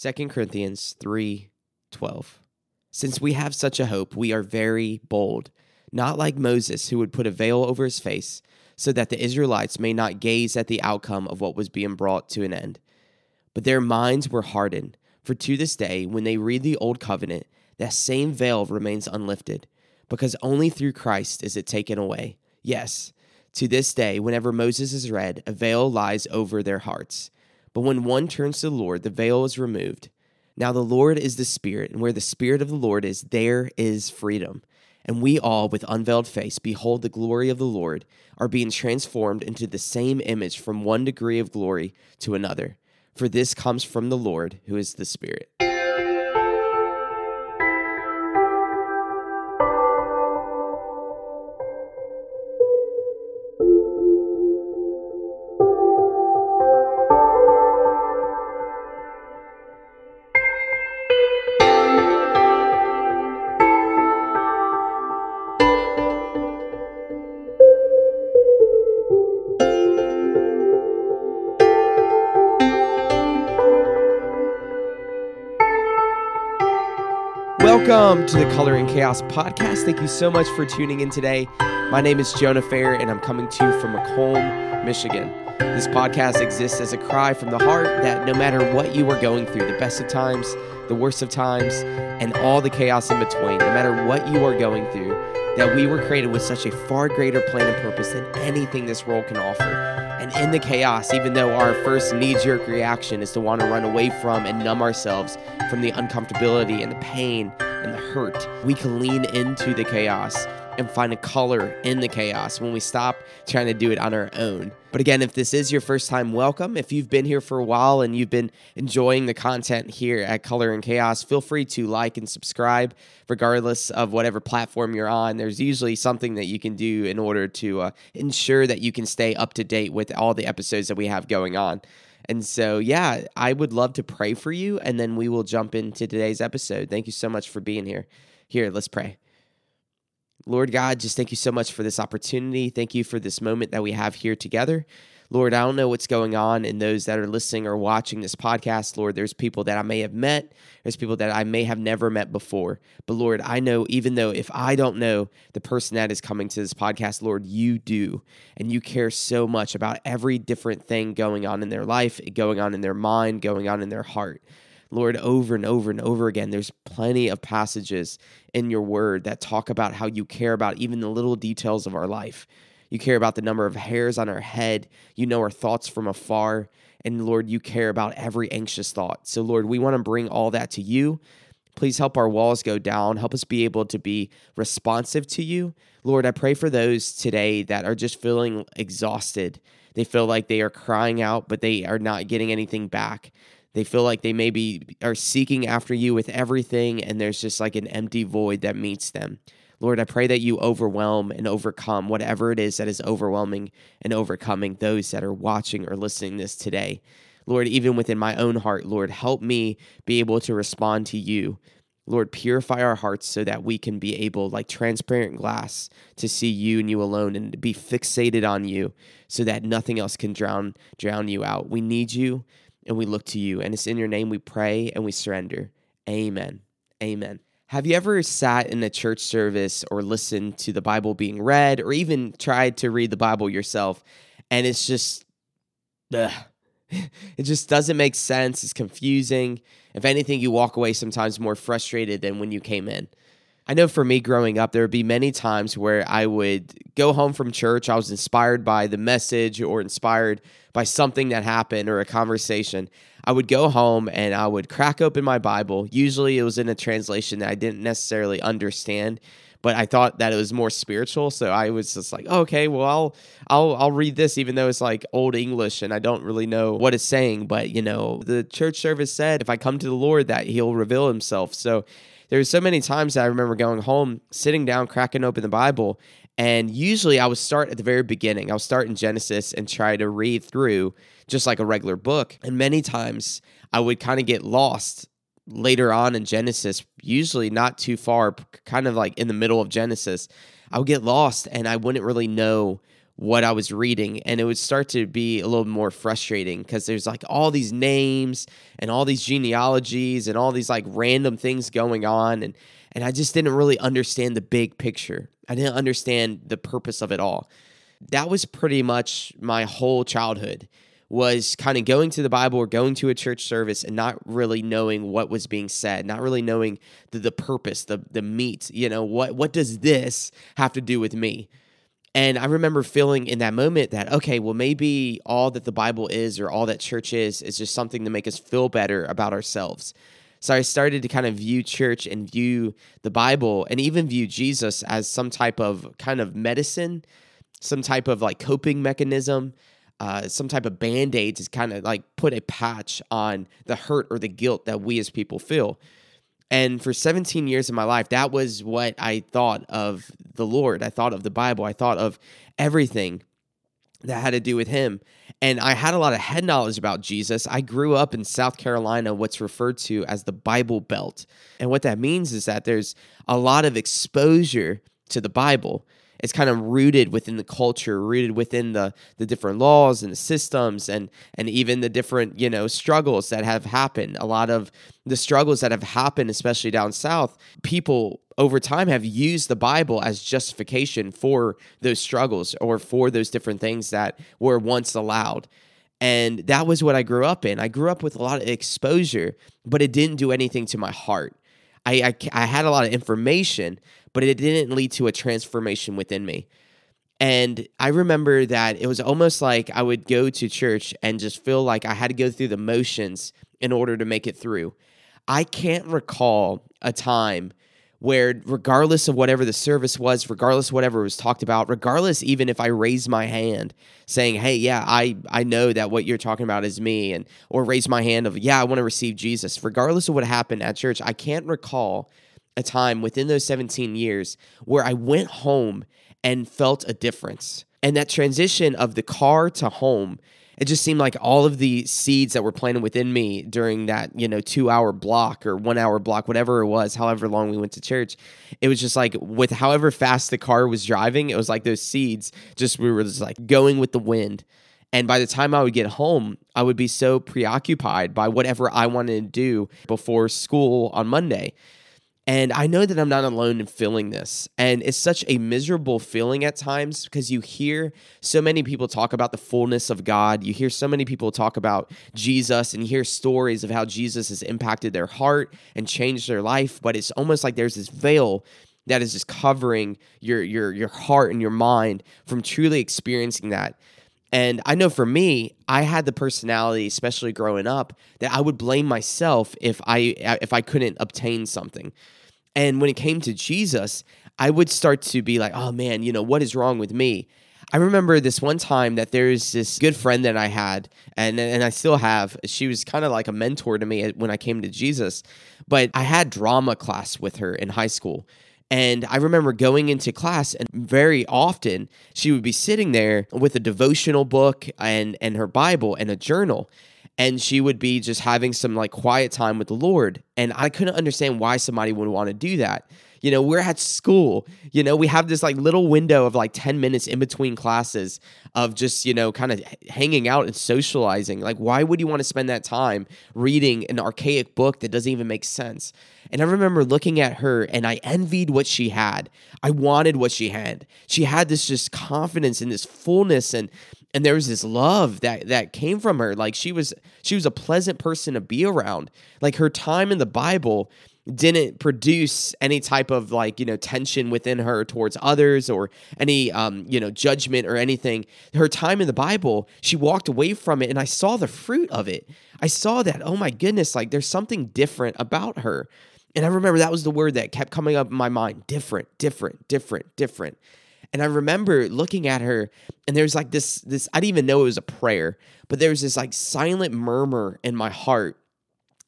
2 Corinthians 3 12. Since we have such a hope, we are very bold, not like Moses, who would put a veil over his face, so that the Israelites may not gaze at the outcome of what was being brought to an end. But their minds were hardened, for to this day, when they read the Old Covenant, that same veil remains unlifted, because only through Christ is it taken away. Yes, to this day, whenever Moses is read, a veil lies over their hearts. But when one turns to the Lord, the veil is removed. Now the Lord is the Spirit, and where the Spirit of the Lord is, there is freedom. And we all, with unveiled face, behold the glory of the Lord, are being transformed into the same image from one degree of glory to another. For this comes from the Lord, who is the Spirit. Welcome to the Color and Chaos podcast. Thank you so much for tuning in today. My name is Jonah Fair, and I'm coming to you from Macomb, Michigan. This podcast exists as a cry from the heart that no matter what you are going through, the best of times, the worst of times, and all the chaos in between, no matter what you are going through, that we were created with such a far greater plan and purpose than anything this world can offer. And in the chaos, even though our first knee jerk reaction is to want to run away from and numb ourselves from the uncomfortability and the pain and the hurt, we can lean into the chaos and find a color in the chaos when we stop trying to do it on our own. But again, if this is your first time, welcome. If you've been here for a while and you've been enjoying the content here at Color and Chaos, feel free to like and subscribe, regardless of whatever platform you're on. There's usually something that you can do in order to uh, ensure that you can stay up to date with all the episodes that we have going on. And so, yeah, I would love to pray for you, and then we will jump into today's episode. Thank you so much for being here. Here, let's pray. Lord God, just thank you so much for this opportunity. Thank you for this moment that we have here together. Lord, I don't know what's going on in those that are listening or watching this podcast. Lord, there's people that I may have met, there's people that I may have never met before. But Lord, I know even though if I don't know the person that is coming to this podcast, Lord, you do. And you care so much about every different thing going on in their life, going on in their mind, going on in their heart. Lord, over and over and over again, there's plenty of passages in your word that talk about how you care about even the little details of our life. You care about the number of hairs on our head. You know our thoughts from afar. And Lord, you care about every anxious thought. So, Lord, we want to bring all that to you. Please help our walls go down. Help us be able to be responsive to you. Lord, I pray for those today that are just feeling exhausted. They feel like they are crying out, but they are not getting anything back. They feel like they maybe are seeking after you with everything, and there's just like an empty void that meets them. Lord, I pray that you overwhelm and overcome whatever it is that is overwhelming and overcoming those that are watching or listening this today. Lord, even within my own heart, Lord, help me be able to respond to you. Lord, purify our hearts so that we can be able, like transparent glass, to see you and you alone and be fixated on you so that nothing else can drown drown you out. We need you and we look to you. And it's in your name we pray and we surrender. Amen. Amen. Have you ever sat in a church service or listened to the Bible being read or even tried to read the Bible yourself and it's just, ugh, it just doesn't make sense. It's confusing. If anything, you walk away sometimes more frustrated than when you came in. I know for me growing up, there would be many times where I would go home from church. I was inspired by the message or inspired by something that happened or a conversation. I would go home and I would crack open my Bible. Usually it was in a translation that I didn't necessarily understand, but I thought that it was more spiritual. So I was just like, okay, well, I'll I'll I'll read this even though it's like old English and I don't really know what it's saying. But you know, the church service said if I come to the Lord that He'll reveal Himself. So there's so many times that I remember going home, sitting down, cracking open the Bible, and usually I would start at the very beginning. I'll start in Genesis and try to read through just like a regular book. And many times I would kind of get lost later on in Genesis, usually not too far, kind of like in the middle of Genesis. I would get lost and I wouldn't really know what I was reading, and it would start to be a little more frustrating because there's like all these names and all these genealogies and all these like random things going on, and and I just didn't really understand the big picture. I didn't understand the purpose of it all. That was pretty much my whole childhood was kind of going to the Bible or going to a church service and not really knowing what was being said, not really knowing the, the purpose, the the meat, you know, what what does this have to do with me? And I remember feeling in that moment that, okay, well, maybe all that the Bible is or all that church is is just something to make us feel better about ourselves. So I started to kind of view church and view the Bible and even view Jesus as some type of kind of medicine, some type of like coping mechanism, uh, some type of band aid to kind of like put a patch on the hurt or the guilt that we as people feel. And for 17 years of my life, that was what I thought of the Lord. I thought of the Bible. I thought of everything that had to do with him. And I had a lot of head knowledge about Jesus. I grew up in South Carolina, what's referred to as the Bible Belt. And what that means is that there's a lot of exposure to the Bible it's kind of rooted within the culture, rooted within the the different laws and the systems and and even the different, you know, struggles that have happened. A lot of the struggles that have happened, especially down south, people over time have used the Bible as justification for those struggles or for those different things that were once allowed. And that was what I grew up in. I grew up with a lot of exposure, but it didn't do anything to my heart. I, I, I had a lot of information, but it didn't lead to a transformation within me. And I remember that it was almost like I would go to church and just feel like I had to go through the motions in order to make it through. I can't recall a time where, regardless of whatever the service was, regardless of whatever was talked about, regardless even if I raised my hand saying, "Hey, yeah, I I know that what you're talking about is me," and or raise my hand of, "Yeah, I want to receive Jesus," regardless of what happened at church, I can't recall a time within those 17 years where I went home and felt a difference. And that transition of the car to home, it just seemed like all of the seeds that were planted within me during that, you know, two hour block or one hour block, whatever it was, however long we went to church, it was just like with however fast the car was driving, it was like those seeds just, we were just like going with the wind. And by the time I would get home, I would be so preoccupied by whatever I wanted to do before school on Monday. And I know that I'm not alone in feeling this. And it's such a miserable feeling at times because you hear so many people talk about the fullness of God. You hear so many people talk about Jesus and you hear stories of how Jesus has impacted their heart and changed their life. But it's almost like there's this veil that is just covering your your your heart and your mind from truly experiencing that. And I know for me, I had the personality, especially growing up, that I would blame myself if I uh, if I couldn't obtain something. And when it came to Jesus, I would start to be like, oh man, you know, what is wrong with me? I remember this one time that there's this good friend that I had, and and I still have. She was kind of like a mentor to me when I came to Jesus. But I had drama class with her in high school. And I remember going into class, and very often she would be sitting there with a devotional book and, and her Bible and a journal and she would be just having some like quiet time with the Lord. And I couldn't understand why somebody would want to do that. You know, we're at school, you know, we have this like little window of like 10 minutes in between classes of just, you know, kind of hanging out and socializing. Like, why would you want to spend that time reading an archaic book that doesn't even make sense? And I remember looking at her and I envied what she had. I wanted what she had. She had this just confidence and this fullness and and there was this love that that came from her like she was she was a pleasant person to be around like her time in the bible didn't produce any type of like you know tension within her towards others or any um you know judgment or anything. Her time in the bible she walked away from it and i saw the fruit of it. I saw that oh my goodness like there's something different about her. And i remember that was the word that kept coming up in my mind different different different different. And I remember looking at her, and there's like this this I didn't even know it was a prayer, but there was this like silent murmur in my heart.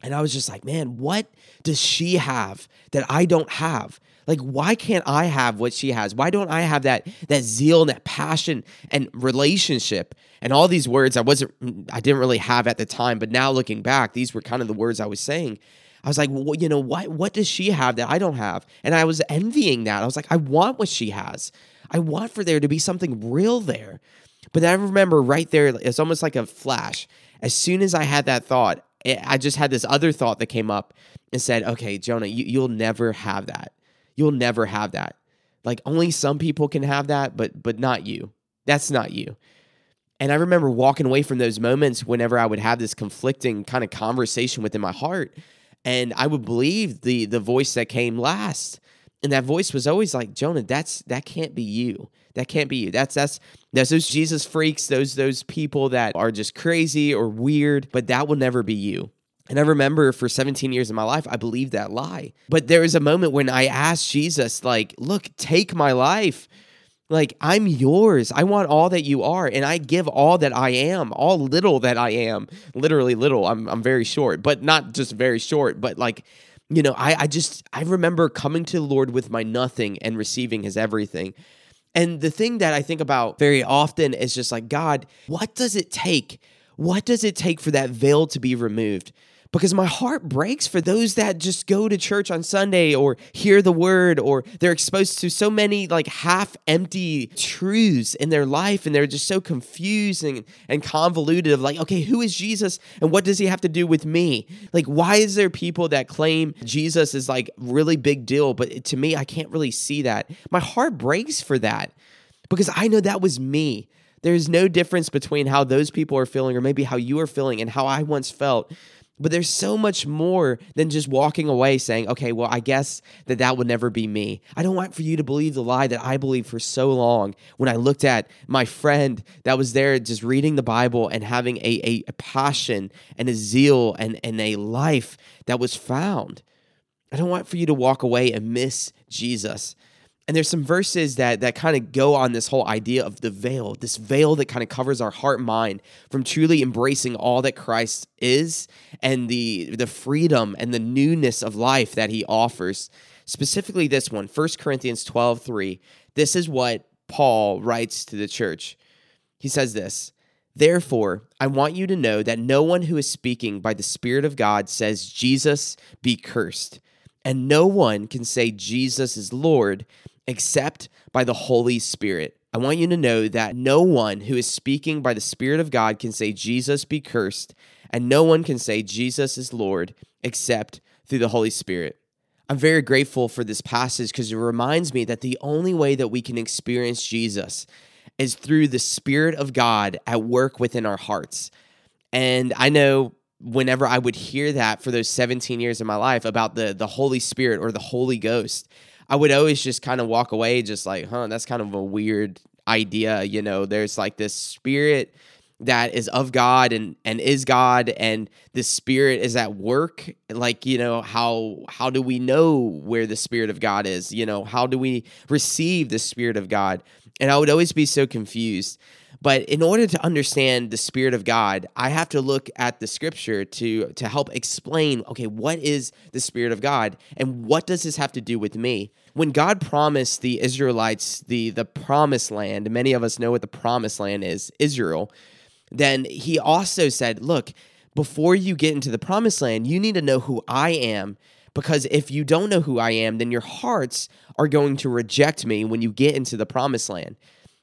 And I was just like, man, what does she have that I don't have? Like, why can't I have what she has? Why don't I have that that zeal and that passion and relationship and all these words I wasn't I didn't really have at the time, but now looking back, these were kind of the words I was saying. I was like, well, you know, what what does she have that I don't have? And I was envying that. I was like, I want what she has. I want for there to be something real there. But then I remember right there, it's almost like a flash. As soon as I had that thought, Eh, I just had this other thought that came up and said, okay, Jonah, you, you'll never have that. You'll never have that. Like only some people can have that, but but not you. That's not you. And I remember walking away from those moments whenever I would have this conflicting kind of conversation within my heart. And I would believe the the voice that came last. And that voice was always like, Jonah, that's that can't be you. That can't be you. That's that's that's those Jesus freaks, those those people that are just crazy or weird, but that will never be you. And I remember for 17 years of my life, I believed that lie. But there was a moment when I asked Jesus, like, look, take my life. Like, I'm yours. I want all that you are. And I give all that I am, all little that I am. Literally little. I'm, I'm very short, but not just very short, but like, you know, I, I just, I remember coming to the Lord with my nothing and receiving his everything. And the thing that I think about very often is just like, God, what does it take? What does it take for that veil to be removed? Because my heart breaks for those that just go to church on Sunday or hear the word or they're exposed to so many like half empty truths in their life and they're just so confused and, and convoluted of like, okay, who is Jesus and what does he have to do with me? Like, why is there people that claim Jesus is like really big deal, but to me, I can't really see that. My heart breaks for that because I know that was me. There's no difference between how those people are feeling or maybe how you are feeling and how I once felt. But there's so much more than just walking away saying, okay, well, I guess that that would never be me. I don't want for you to believe the lie that I believed for so long when I looked at my friend that was there just reading the Bible and having a, a passion and a zeal and, and a life that was found. I don't want for you to walk away and miss Jesus and there's some verses that that kind of go on this whole idea of the veil this veil that kind of covers our heart and mind from truly embracing all that christ is and the the freedom and the newness of life that he offers specifically this one 1 corinthians 12 3 this is what paul writes to the church he says this Therefore, I want you to know that no one who is speaking by the Spirit of God says, Jesus be cursed. And no one can say Jesus is Lord except by the Holy Spirit. I want you to know that no one who is speaking by the Spirit of God can say, Jesus be cursed, and no one can say, Jesus is Lord, except through the Holy Spirit. I'm very grateful for this passage because it reminds me that the only way that we can experience Jesus is through the Spirit of God at work within our hearts. And I know whenever I would hear that for those 17 years of my life about the, the Holy Spirit or the Holy Ghost, I would always just kind of walk away, just like, huh, that's kind of a weird idea. You know, there's like this spirit that is of God and and is God and the spirit is at work. Like you know how how do we know where the spirit of God is? You know how do we receive the spirit of God? And I would always be so confused but in order to understand the spirit of God, I have to look at the scripture to to help explain, okay, what is the spirit of God and what does this have to do with me? When God promised the Israelites the the promised land, many of us know what the promised land is, Israel, then he also said, look, before you get into the promised land, you need to know who I am because if you don't know who I am, then your hearts are going to reject me when you get into the promised land.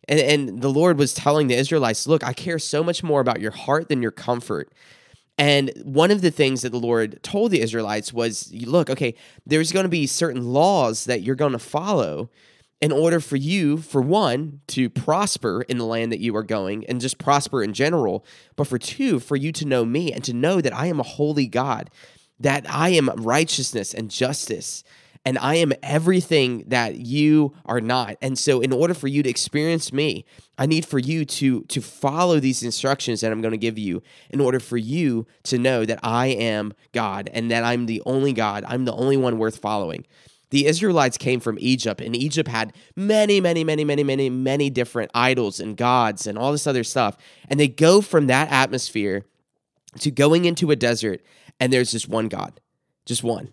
And, and the Lord was telling the Israelites, look, I care so much more about your heart than your comfort. And one of the things that the Lord told the Israelites was, look, okay, there's going to be certain laws that you're going to follow in order for you, for one, to prosper in the land that you are going and just prosper in general, but for two, for you to know me and to know that I am a holy God, that I am righteousness and justice and I am everything that you are not. And so in order for you to experience me, I need for you to to follow these instructions that I'm going to give you in order for you to know that I am God and that I'm the only God. I'm the only one worth following. The Israelites came from Egypt, and Egypt had many, many, many, many, many, many different idols and gods and all this other stuff. And they go from that atmosphere to going into a desert, and there's just one God, just one.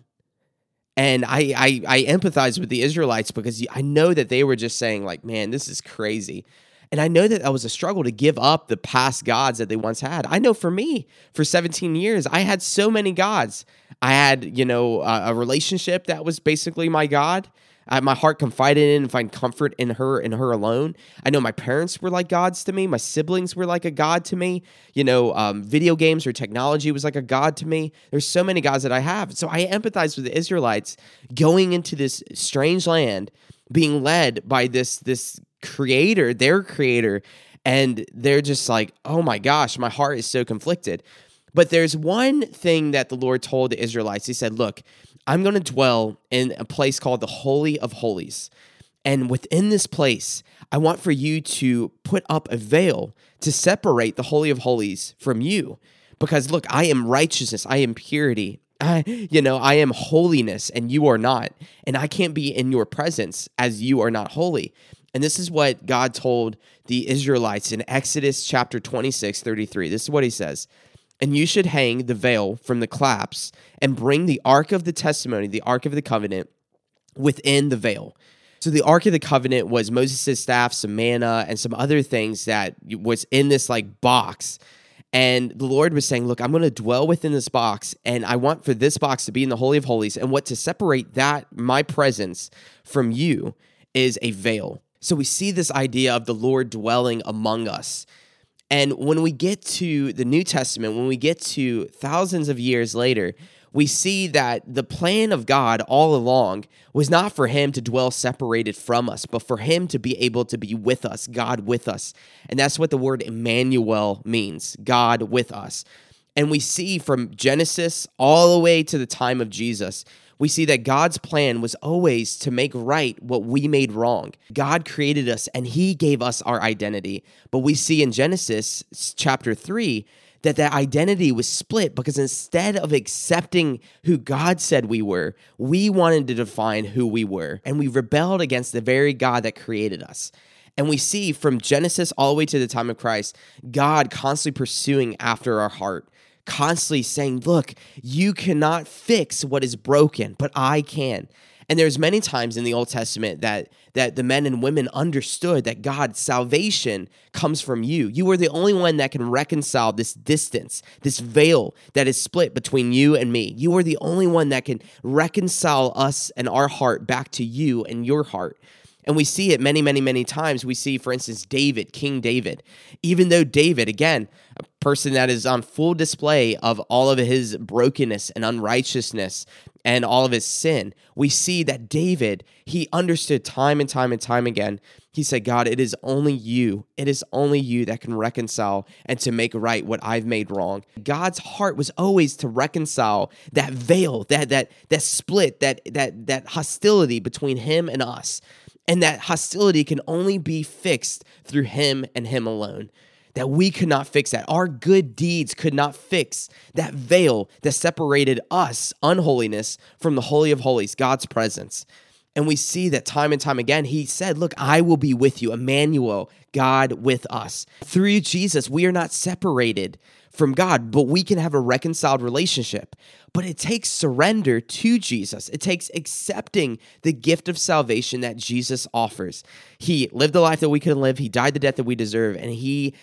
And I, I, I empathize with the Israelites because I know that they were just saying like, man, this is crazy. And I know that that was a struggle to give up the past gods that they once had. I know for me, for 17 years, I had so many gods. I had, you know, a, a relationship that was basically my God. I, my heart confided in and find comfort in her and her alone. I know my parents were like gods to me. My siblings were like a god to me. You know, um, video games or technology was like a god to me. There's so many gods that I have. So I empathize with the Israelites going into this strange land, being led by this this creator, their creator, and they're just like, oh my gosh, my heart is so conflicted. But there's one thing that the Lord told the Israelites. He said, Look, I'm going to dwell in a place called the Holy of Holies. And within this place, I want for you to put up a veil to separate the Holy of Holies from you. Because look, I am righteousness, I am purity. I, you know, I am holiness and you are not. And I can't be in your presence as you are not holy. And this is what God told the Israelites in Exodus chapter 26, 33. This is what he says and you should hang the veil from the claps and bring the ark of the testimony, the ark of the covenant, within the veil. So the ark of the covenant was Moses' staff, some manna, and some other things that was in this like box. And the Lord was saying, Look, I'm going to dwell within this box, and I want for this box to be in the Holy of Holies. And what to separate that, my presence, from you is a veil. So we see this idea of the Lord dwelling among us. And when we get to the New Testament, when we get to thousands of years later, we see that the plan of God all along was not for him to dwell separated from us, but for him to be able to be with us, God with us. And that's what the word Emmanuel means God with us. And we see from Genesis all the way to the time of Jesus we see that God's plan was always to make right what we made wrong. God created us and he gave us our identity. But we see in Genesis chapter 3 that that identity was split because instead of accepting who God said we were, we wanted to define who we were. And we rebelled against the very God that created us. And we see from Genesis all the way to the time of Christ, God constantly pursuing after our heart constantly saying, Look, you cannot fix what is broken, but I can. And there's many times in the Old Testament that that the men and women understood that God's salvation comes from you. You are the only one that can reconcile this distance, this veil that is split between you and me. You are the only one that can reconcile us and our heart back to you and your heart. And we see it many, many, many times. We see, for instance, David, King David. Even though David, again, a person that is on full display of all of his brokenness and unrighteousness and all of his sin, we see that David, he understood time and time and time again. He said, God, it is only you. It is only you that can reconcile and to make right what I've made wrong. God's heart was always to reconcile that veil, that that that split, that that that hostility between him and us. And that hostility can only be fixed through him and him alone. That we could not fix that. Our good deeds could not fix that veil that separated us, unholiness, from the Holy of Holies, God's presence. And we see that time and time again, he said, Look, I will be with you, Emmanuel, God with us. Through Jesus, we are not separated from God, but we can have a reconciled relationship. But it takes surrender to Jesus. It takes accepting the gift of salvation that Jesus offers. He lived the life that we couldn't live, He died the death that we deserve, and He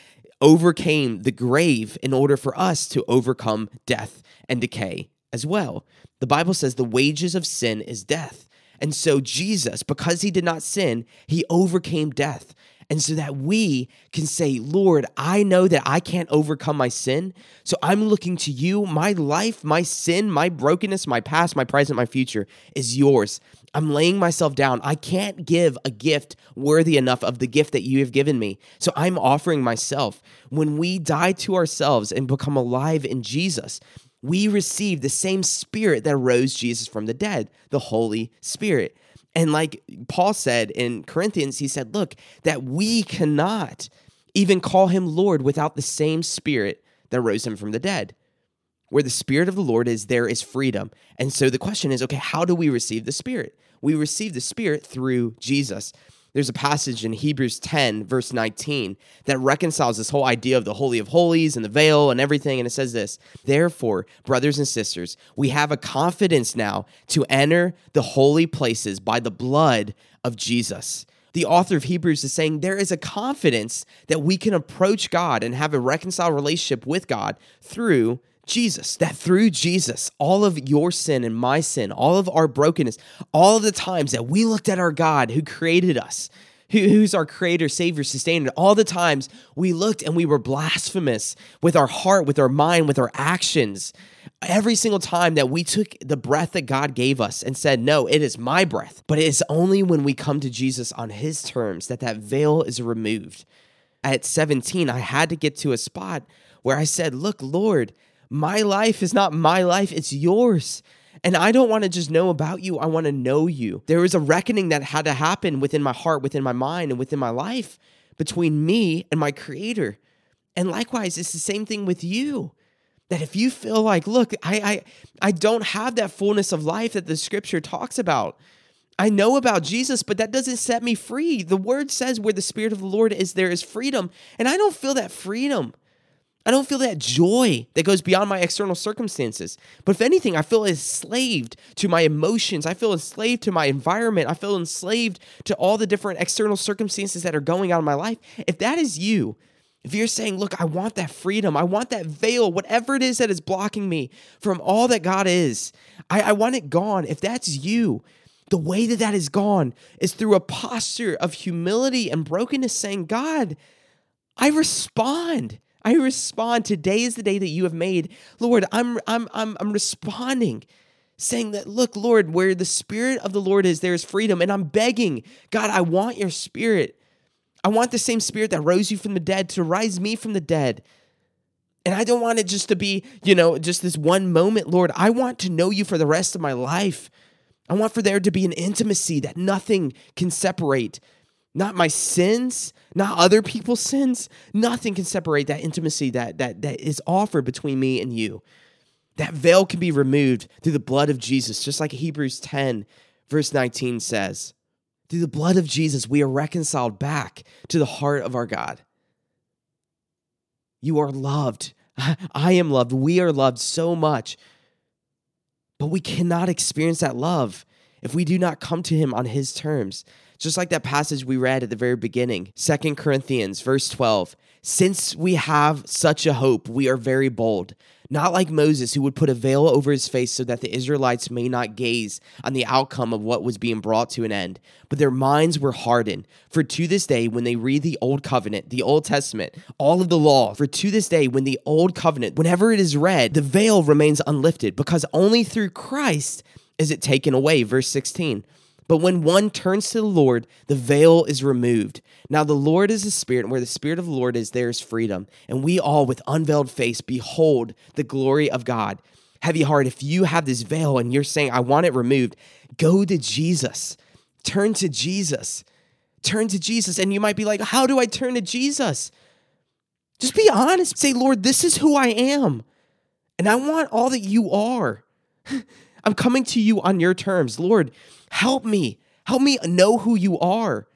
overcame the grave in order for us to overcome death and decay as well. The Bible says the wages of sin is death. And so, Jesus, because he did not sin, he overcame death. And so that we can say, Lord, I know that I can't overcome my sin. So I'm looking to you. My life, my sin, my brokenness, my past, my present, my future is yours. I'm laying myself down. I can't give a gift worthy enough of the gift that you have given me. So I'm offering myself. When we die to ourselves and become alive in Jesus, we receive the same spirit that rose Jesus from the dead, the Holy Spirit. And like Paul said in Corinthians, he said, Look, that we cannot even call him Lord without the same spirit that rose him from the dead. Where the spirit of the Lord is, there is freedom. And so the question is okay, how do we receive the spirit? We receive the spirit through Jesus. There's a passage in Hebrews 10, verse 19, that reconciles this whole idea of the Holy of Holies and the veil and everything. And it says this Therefore, brothers and sisters, we have a confidence now to enter the holy places by the blood of Jesus. The author of Hebrews is saying there is a confidence that we can approach God and have a reconciled relationship with God through Jesus, that through Jesus, all of your sin and my sin, all of our brokenness, all of the times that we looked at our God who created us, who's our creator, savior, sustainer, all the times we looked and we were blasphemous with our heart, with our mind, with our actions. Every single time that we took the breath that God gave us and said, No, it is my breath. But it is only when we come to Jesus on his terms that that veil is removed. At 17, I had to get to a spot where I said, Look, Lord, my life is not my life, it's yours. And I don't want to just know about you, I want to know you. There was a reckoning that had to happen within my heart, within my mind, and within my life between me and my creator. And likewise, it's the same thing with you. That if you feel like, look, I I I don't have that fullness of life that the scripture talks about. I know about Jesus, but that doesn't set me free. The word says where the spirit of the Lord is there is freedom, and I don't feel that freedom. I don't feel that joy that goes beyond my external circumstances. But if anything, I feel enslaved to my emotions. I feel enslaved to my environment. I feel enslaved to all the different external circumstances that are going on in my life. If that is you, if you're saying, look, I want that freedom, I want that veil, whatever it is that is blocking me from all that God is, I, I want it gone. If that's you, the way that that is gone is through a posture of humility and brokenness, saying, God, I respond. I respond. Today is the day that you have made. Lord, I'm I'm I'm I'm responding saying that look lord where the spirit of the lord is there is freedom. And i'm begging god i want your spirit. I want the same spirit that rose you from the dead to rise me from the dead. And i don't want it just to be you know just this one moment lord. I want to know you for the rest of my life. I want for there to be an intimacy that nothing can separate not my sins, not other people's sins. Nothing can separate that intimacy that that that is offered between me and you. That veil can be removed through the blood of Jesus, just like Hebrews 10, verse 19 says. Through the blood of Jesus, we are reconciled back to the heart of our God. You are loved. I am loved. We are loved so much. But we cannot experience that love if we do not come to Him on His terms. Just like that passage we read at the very beginning, Second Corinthians, verse 12. Since we have such a hope, we are very bold. Not like Moses, who would put a veil over his face so that the Israelites may not gaze on the outcome of what was being brought to an end. But their minds were hardened. For to this day, when they read the Old Covenant, the Old Testament, all of the law, for to this day, when the Old Covenant, whenever it is read, the veil remains unlifted because only through Christ is it taken away. Verse 16. But when one turns to the Lord, the veil is removed. Now the Lord is the Spirit, and where the Spirit of the Lord is, there is freedom. And we all, with unveiled face, behold the glory of God. Heavy heart, if you have this veil and you're saying, I want it removed, go to Jesus. Turn to Jesus. Turn to Jesus. And you might be like, How do I turn to Jesus? Just be honest. Say, Lord, this is who I am. And I want all that you are. I'm coming to you on your terms. Lord, help me. Help me know who you are.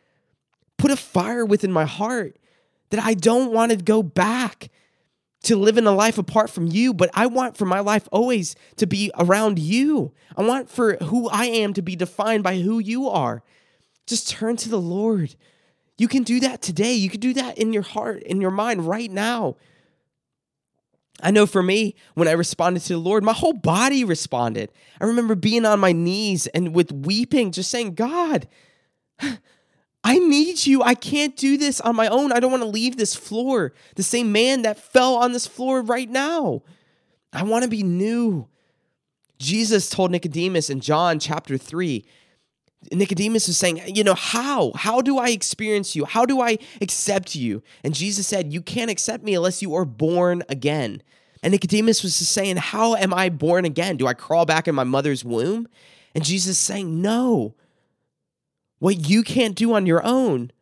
Put a fire within my heart that I don't want to go back to living a life apart from you, but I want for my life always to be around you. I want for who I am to be defined by who you are. Just turn to the Lord. You can do that today. You can do that in your heart, in your mind right now. I know for me, when I responded to the Lord, my whole body responded. I remember being on my knees and with weeping, just saying, God, I need you. I can't do this on my own. I don't want to leave this floor. The same man that fell on this floor right now. I want to be new. Jesus told Nicodemus in John chapter 3, Nicodemus is saying, You know, how? How do I experience you? How do I accept you? And Jesus said, You can't accept me unless you are born again. And Nicodemus was just saying, How am I born again? Do I crawl back in my mother's womb? And Jesus is saying, No. What you can't do on your own,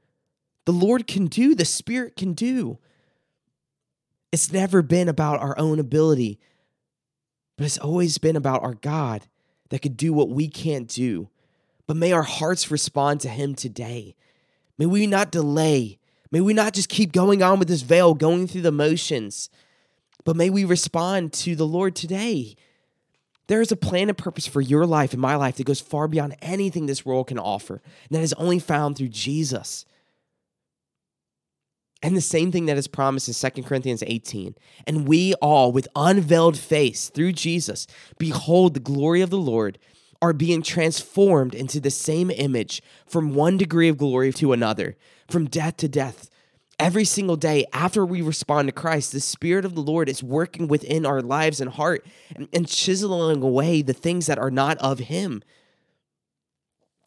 the Lord can do, the Spirit can do. It's never been about our own ability, but it's always been about our God that could do what we can't do. But may our hearts respond to Him today. May we not delay. May we not just keep going on with this veil, going through the motions, but may we respond to the Lord today. There is a plan and purpose for your life and my life that goes far beyond anything this world can offer, and that is only found through Jesus. And the same thing that is promised in 2 Corinthians 18. And we all, with unveiled face through Jesus, behold the glory of the Lord, are being transformed into the same image from one degree of glory to another, from death to death. Every single day after we respond to Christ, the Spirit of the Lord is working within our lives and heart and, chiseling away the things that are not of Him.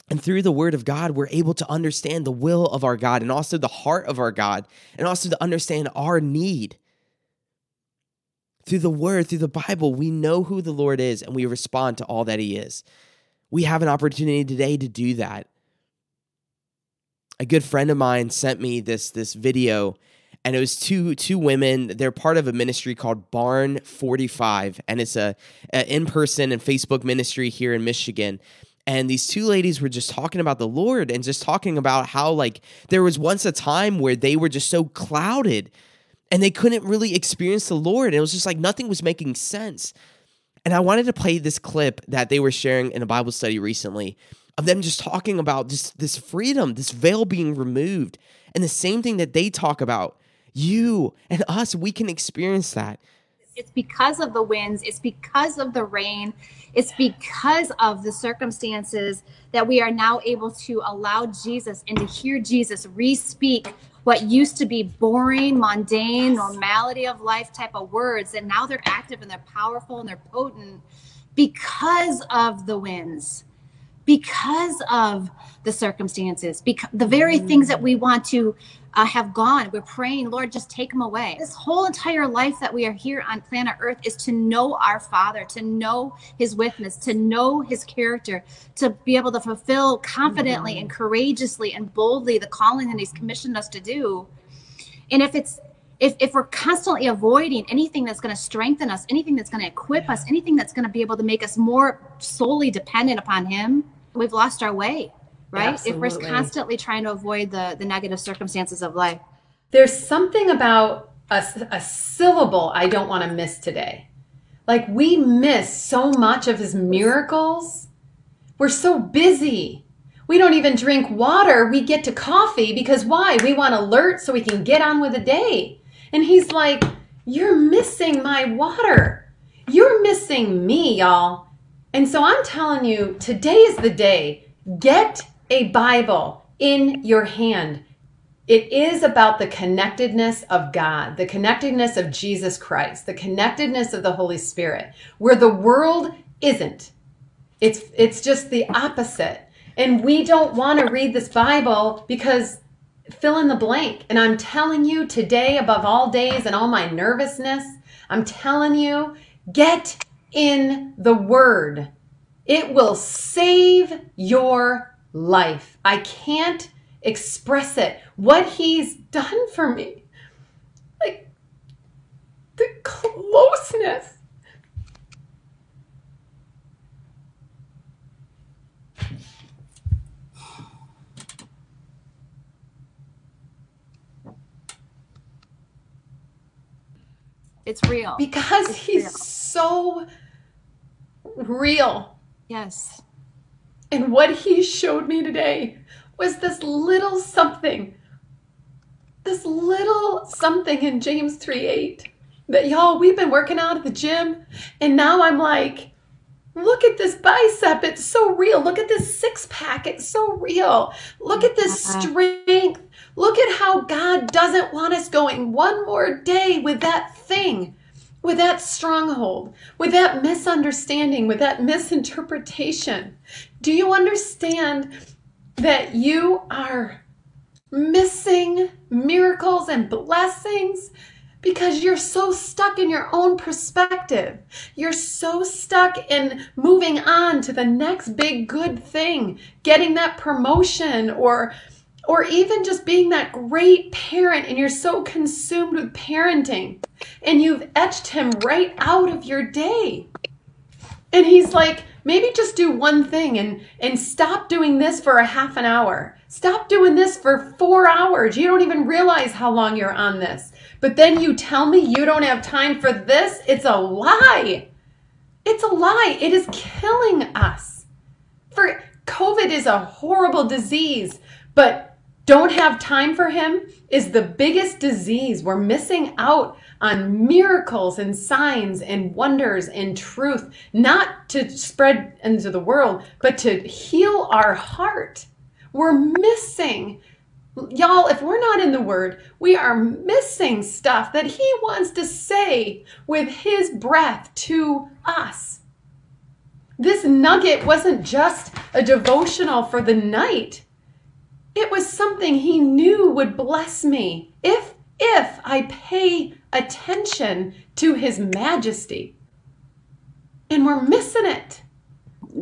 And through the word of God, we're able to understand the will of our God and also the heart of our God, and also to understand our need. Through the word, through the Bible, we know who the Lord is and we respond to all that he is. We have an opportunity today to do that. A good friend of mine sent me this, this video and it was two two women. They're part of a ministry called Barn 45, and it's a, in person and Facebook ministry here in Michigan and these two ladies were just talking about the Lord and just talking about how like there was once a time where they were just so clouded and they couldn't really experience the Lord. And it was just like nothing was making sense. And I wanted to play this clip that they were sharing in a Bible study recently of them just talking about just this freedom, this veil being removed. And the same thing that they talk about, you and us, we can experience that. It's because of the winds, it's because of the rain, it's because of the circumstances that we are now able to allow Jesus and to hear Jesus re speak what used to be boring, mundane, normality of life type of words. And now they're active and they're powerful and they're potent because of the winds, because of the circumstances, because the very things that we want to uh, have gone. We're praying, Lord, just take them away. This whole entire life that we are here on planet Earth is to know our Father, to know His witness, to know His character, to be able to fulfill confidently mm-hmm. and courageously and boldly the calling that He's commissioned us to do. And if it's if, if we're constantly avoiding anything that's going to strengthen us, anything that's going to equip us, anything that's going to be able to make us more solely dependent upon Him, we've lost our way right? Absolutely. If we're constantly trying to avoid the, the negative circumstances of life. There's something about a, a syllable I don't want to miss today. Like we miss so much of his miracles. We're so busy. We don't even drink water. We get to coffee because why? We want alert so we can get on with the day. And he's like, You're missing my water. You're missing me, y'all. And so I'm telling you, today is the day. Get a Bible in your hand. It is about the connectedness of God, the connectedness of Jesus Christ, the connectedness of the Holy Spirit, where the world isn't. It's, it's just the opposite. And we don't want to read this Bible because fill in the blank. And I'm telling you today, above all days and all my nervousness, I'm telling you, get in the Word. It will save your life. I can't express it. What he's done for me. Like the closeness. It's real. Because it's he's real. so real. Yes. And what he showed me today was this little something, this little something in James 3 8 that y'all, we've been working out at the gym. And now I'm like, look at this bicep. It's so real. Look at this six pack. It's so real. Look at this strength. Look at how God doesn't want us going one more day with that thing with that stronghold, with that misunderstanding, with that misinterpretation? Do you understand that you are missing miracles and blessings because you're so stuck in your own perspective. You're so stuck in moving on to the next big good thing, getting that promotion or or even just being that great parent and you're so consumed with parenting and you've etched him right out of your day. And he's like, maybe just do one thing and and stop doing this for a half an hour. Stop doing this for 4 hours. You don't even realize how long you're on this. But then you tell me you don't have time for this? It's a lie. It's a lie. It is killing us. For COVID is a horrible disease, but don't have time for him is the biggest disease. We're missing out on miracles and signs and wonders and truth, not to spread into the world, but to heal our heart. We're missing. Y'all, if we're not in the Word, we are missing stuff that He wants to say with His breath to us. This nugget wasn't just a devotional for the night. It was something he knew would bless me if if I pay attention to his majesty. And we're missing it.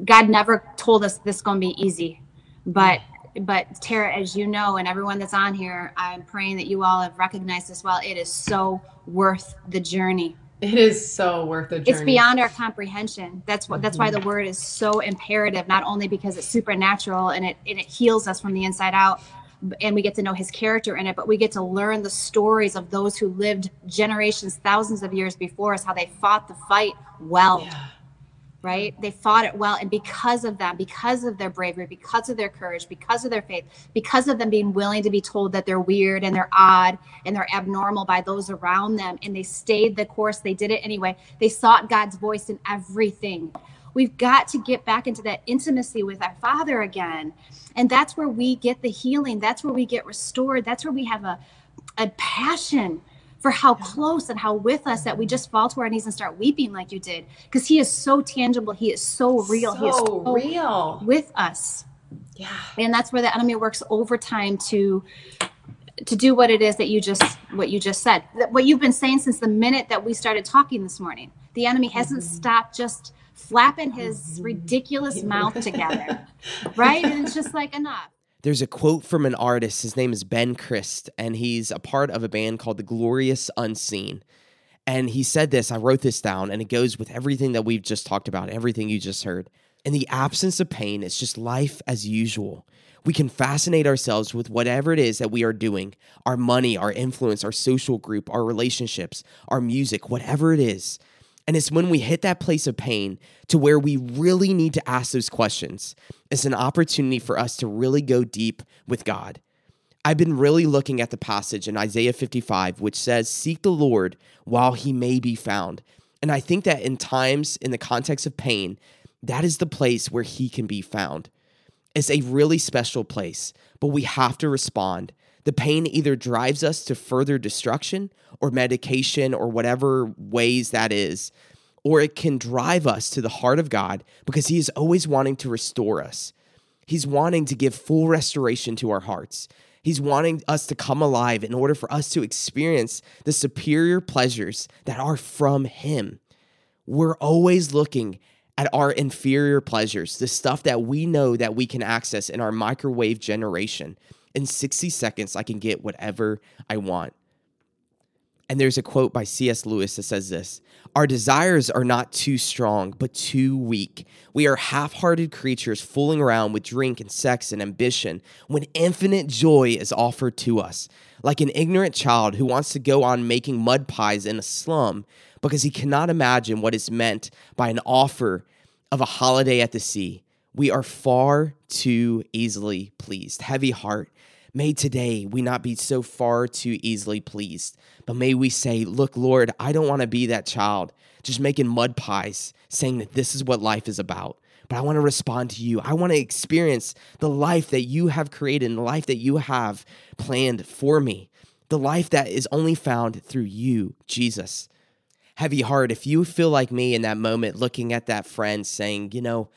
God never told us this is going to be easy. But but Tara, as you know, and everyone that's on here, I'm praying that you all have recognized as well. It is so worth the journey. It is so worth the journey. It's beyond our comprehension. That's what. That's why the mm-hmm. word is so imperative. Not only because it's supernatural and it and it heals us from the inside out, and we get to know his character in it, but we get to learn the stories of those who lived generations, thousands of years before us, how they fought the fight well. Yeah right? Mm-hmm. They fought it well. And because of them, because of their bravery, because of their courage, because of their faith, because of them being willing to be told that they're weird and they're odd and they're abnormal by those around them, and they stayed the course, they did it anyway. They sought God's voice in everything. We've got to get back into that intimacy with our Father again. And that's where we get the healing. That's where we get restored. That's where we have a, a passion for how close and how with us that we just fall to our knees and start weeping like you did. Because he is so tangible. He is so real. So he is so real. with us. Yeah. And that's where the enemy works overtime to to do what it is that you just what you just said. What you've been saying since the minute that we started talking this morning. The enemy hasn't mm-hmm. stopped just flapping his mm-hmm. ridiculous mouth together. Right? And it's just like enough there's a quote from an artist. His name is Ben Crist, and he's a part of a band called The Glorious Unseen. And he said this, I wrote this down, and it goes with everything that we've just talked about, everything you just heard. In the absence of pain, it's just life as usual. We can fascinate ourselves with whatever it is that we are doing our money, our influence, our social group, our relationships, our music, whatever it is. And it's when we hit that place of pain to where we really need to ask those questions. It's an opportunity for us to really go deep with God. I've been really looking at the passage in Isaiah 55, which says, Seek the Lord while he may be found. And I think that in times, in the context of pain, that is the place where he can be found. It's a really special place, but we have to respond. The pain either drives us to further destruction or medication or whatever ways that is, or it can drive us to the heart of God because He is always wanting to restore us. He's wanting to give full restoration to our hearts. He's wanting us to come alive in order for us to experience the superior pleasures that are from Him. We're always looking at our inferior pleasures, the stuff that we know that we can access in our microwave generation in 60 seconds, I can get whatever I want. And there's a quote by C.S. Lewis that says this Our desires are not too strong, but too weak. We are half hearted creatures fooling around with drink and sex and ambition when infinite joy is offered to us. Like an ignorant child who wants to go on making mud pies in a slum because he cannot imagine what is meant by an offer of a holiday at the sea. We are far too easily pleased. Heavy heart. May today we not be so far too easily pleased, but may we say, Look, Lord, I don't want to be that child just making mud pies, saying that this is what life is about. But I want to respond to you. I want to experience the life that you have created and the life that you have planned for me, the life that is only found through you, Jesus. Heavy heart, if you feel like me in that moment, looking at that friend saying, You know,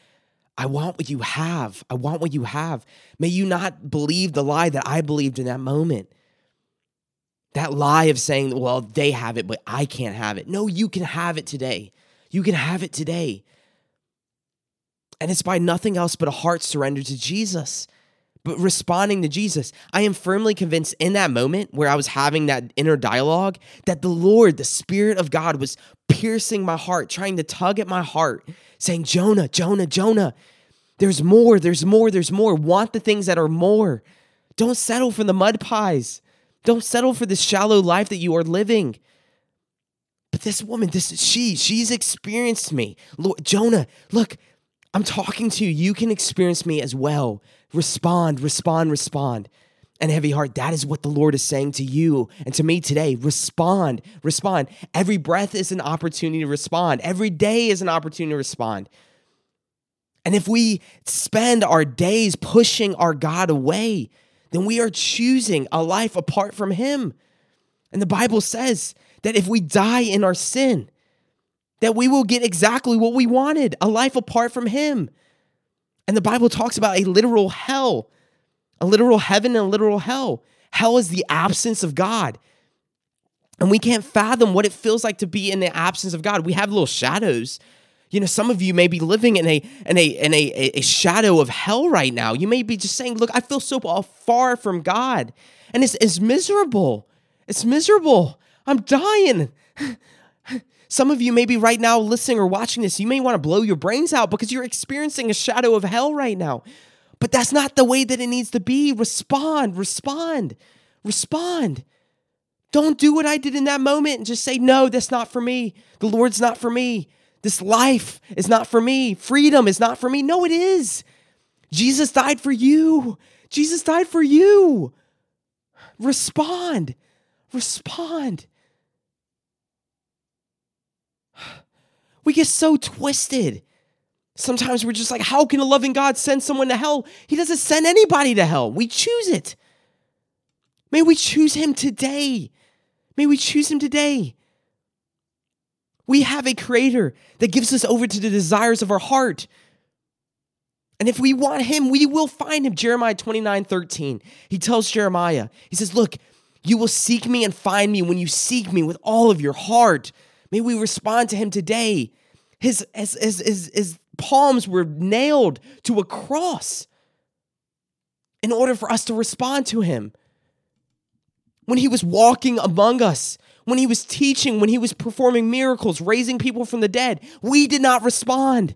I want what you have. I want what you have. May you not believe the lie that I believed in that moment. That lie of saying, well, they have it, but I can't have it. No, you can have it today. You can have it today. And it's by nothing else but a heart surrendered to Jesus, but responding to Jesus. I am firmly convinced in that moment where I was having that inner dialogue that the Lord, the Spirit of God, was piercing my heart, trying to tug at my heart saying, Jonah, Jonah, Jonah, there's more, there's more, there's more. Want the things that are more. Don't settle for the mud pies. Don't settle for this shallow life that you are living. But this woman, this is she, she's experienced me. Lord, Jonah, look, I'm talking to you. You can experience me as well. Respond, respond, respond. And heavy heart, that is what the Lord is saying to you and to me today. Respond, respond. Every breath is an opportunity to respond. Every day is an opportunity to respond. And if we spend our days pushing our God away, then we are choosing a life apart from Him. And the Bible says that if we die in our sin, that we will get exactly what we wanted a life apart from Him. And the Bible talks about a literal hell a literal heaven and a literal hell. Hell is the absence of God. And we can't fathom what it feels like to be in the absence of God. We have little shadows. You know, some of you may be living in a in a in a, a shadow of hell right now. You may be just saying, "Look, I feel so far from God, and it's it's miserable. It's miserable. I'm dying." Some of you may be right now listening or watching this. You may want to blow your brains out because you're experiencing a shadow of hell right now. But that's not the way that it needs to be. Respond, respond, respond. Don't do what I did in that moment and just say, no, that's not for me. The Lord's not for me. This life is not for me. Freedom is not for me. No, it is. Jesus died for you. Jesus died for you. Respond. Respond. We get so twisted. Sometimes we're just like, how can a loving God send someone to hell? He doesn't send anybody to hell. We choose it. May we choose Him today. May we choose Him today. We have a creator that gives us over to the desires of our heart. And if we want him, we will find him. Jeremiah 29 13. He tells Jeremiah, he says, Look, you will seek me and find me when you seek me with all of your heart. May we respond to him today. His, his, his, his, his palms were nailed to a cross in order for us to respond to him. When he was walking among us, when he was teaching, when he was performing miracles, raising people from the dead, we did not respond.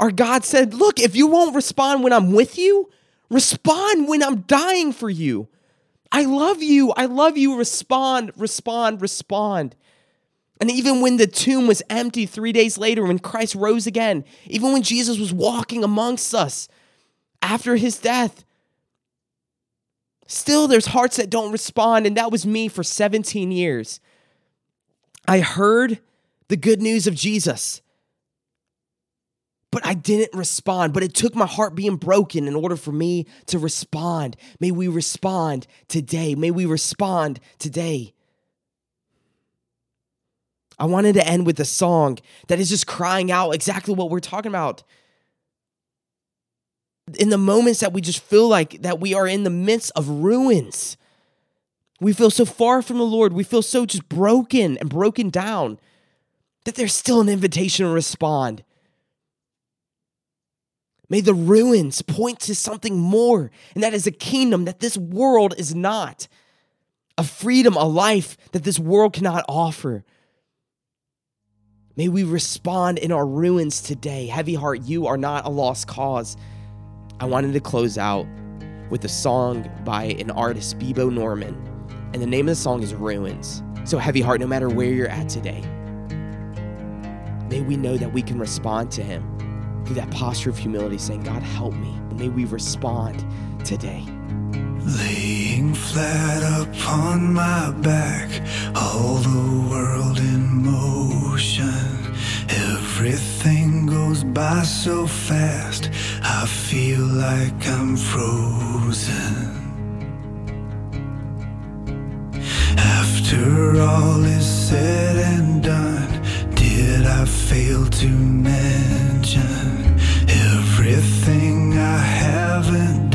Our God said, Look, if you won't respond when I'm with you, respond when I'm dying for you. I love you. I love you. Respond, respond, respond. And even when the tomb was empty three days later, when Christ rose again, even when Jesus was walking amongst us after his death, still there's hearts that don't respond. And that was me for 17 years. I heard the good news of Jesus, but I didn't respond. But it took my heart being broken in order for me to respond. May we respond today. May we respond today. I wanted to end with a song that is just crying out exactly what we're talking about. In the moments that we just feel like that we are in the midst of ruins, we feel so far from the Lord, we feel so just broken and broken down that there's still an invitation to respond. May the ruins point to something more, and that is a kingdom that this world is not, a freedom, a life that this world cannot offer. May we respond in our ruins today. Heavy heart, you are not a lost cause. I wanted to close out with a song by an artist, Bebo Norman. And the name of the song is Ruins. So, heavy heart, no matter where you're at today, may we know that we can respond to Him through that posture of humility, saying, God, help me. may we respond today. Laying flat upon my back, all the world in motion. Everything goes by so fast, I feel like I'm frozen. After all is said and done, did I fail to mention everything I haven't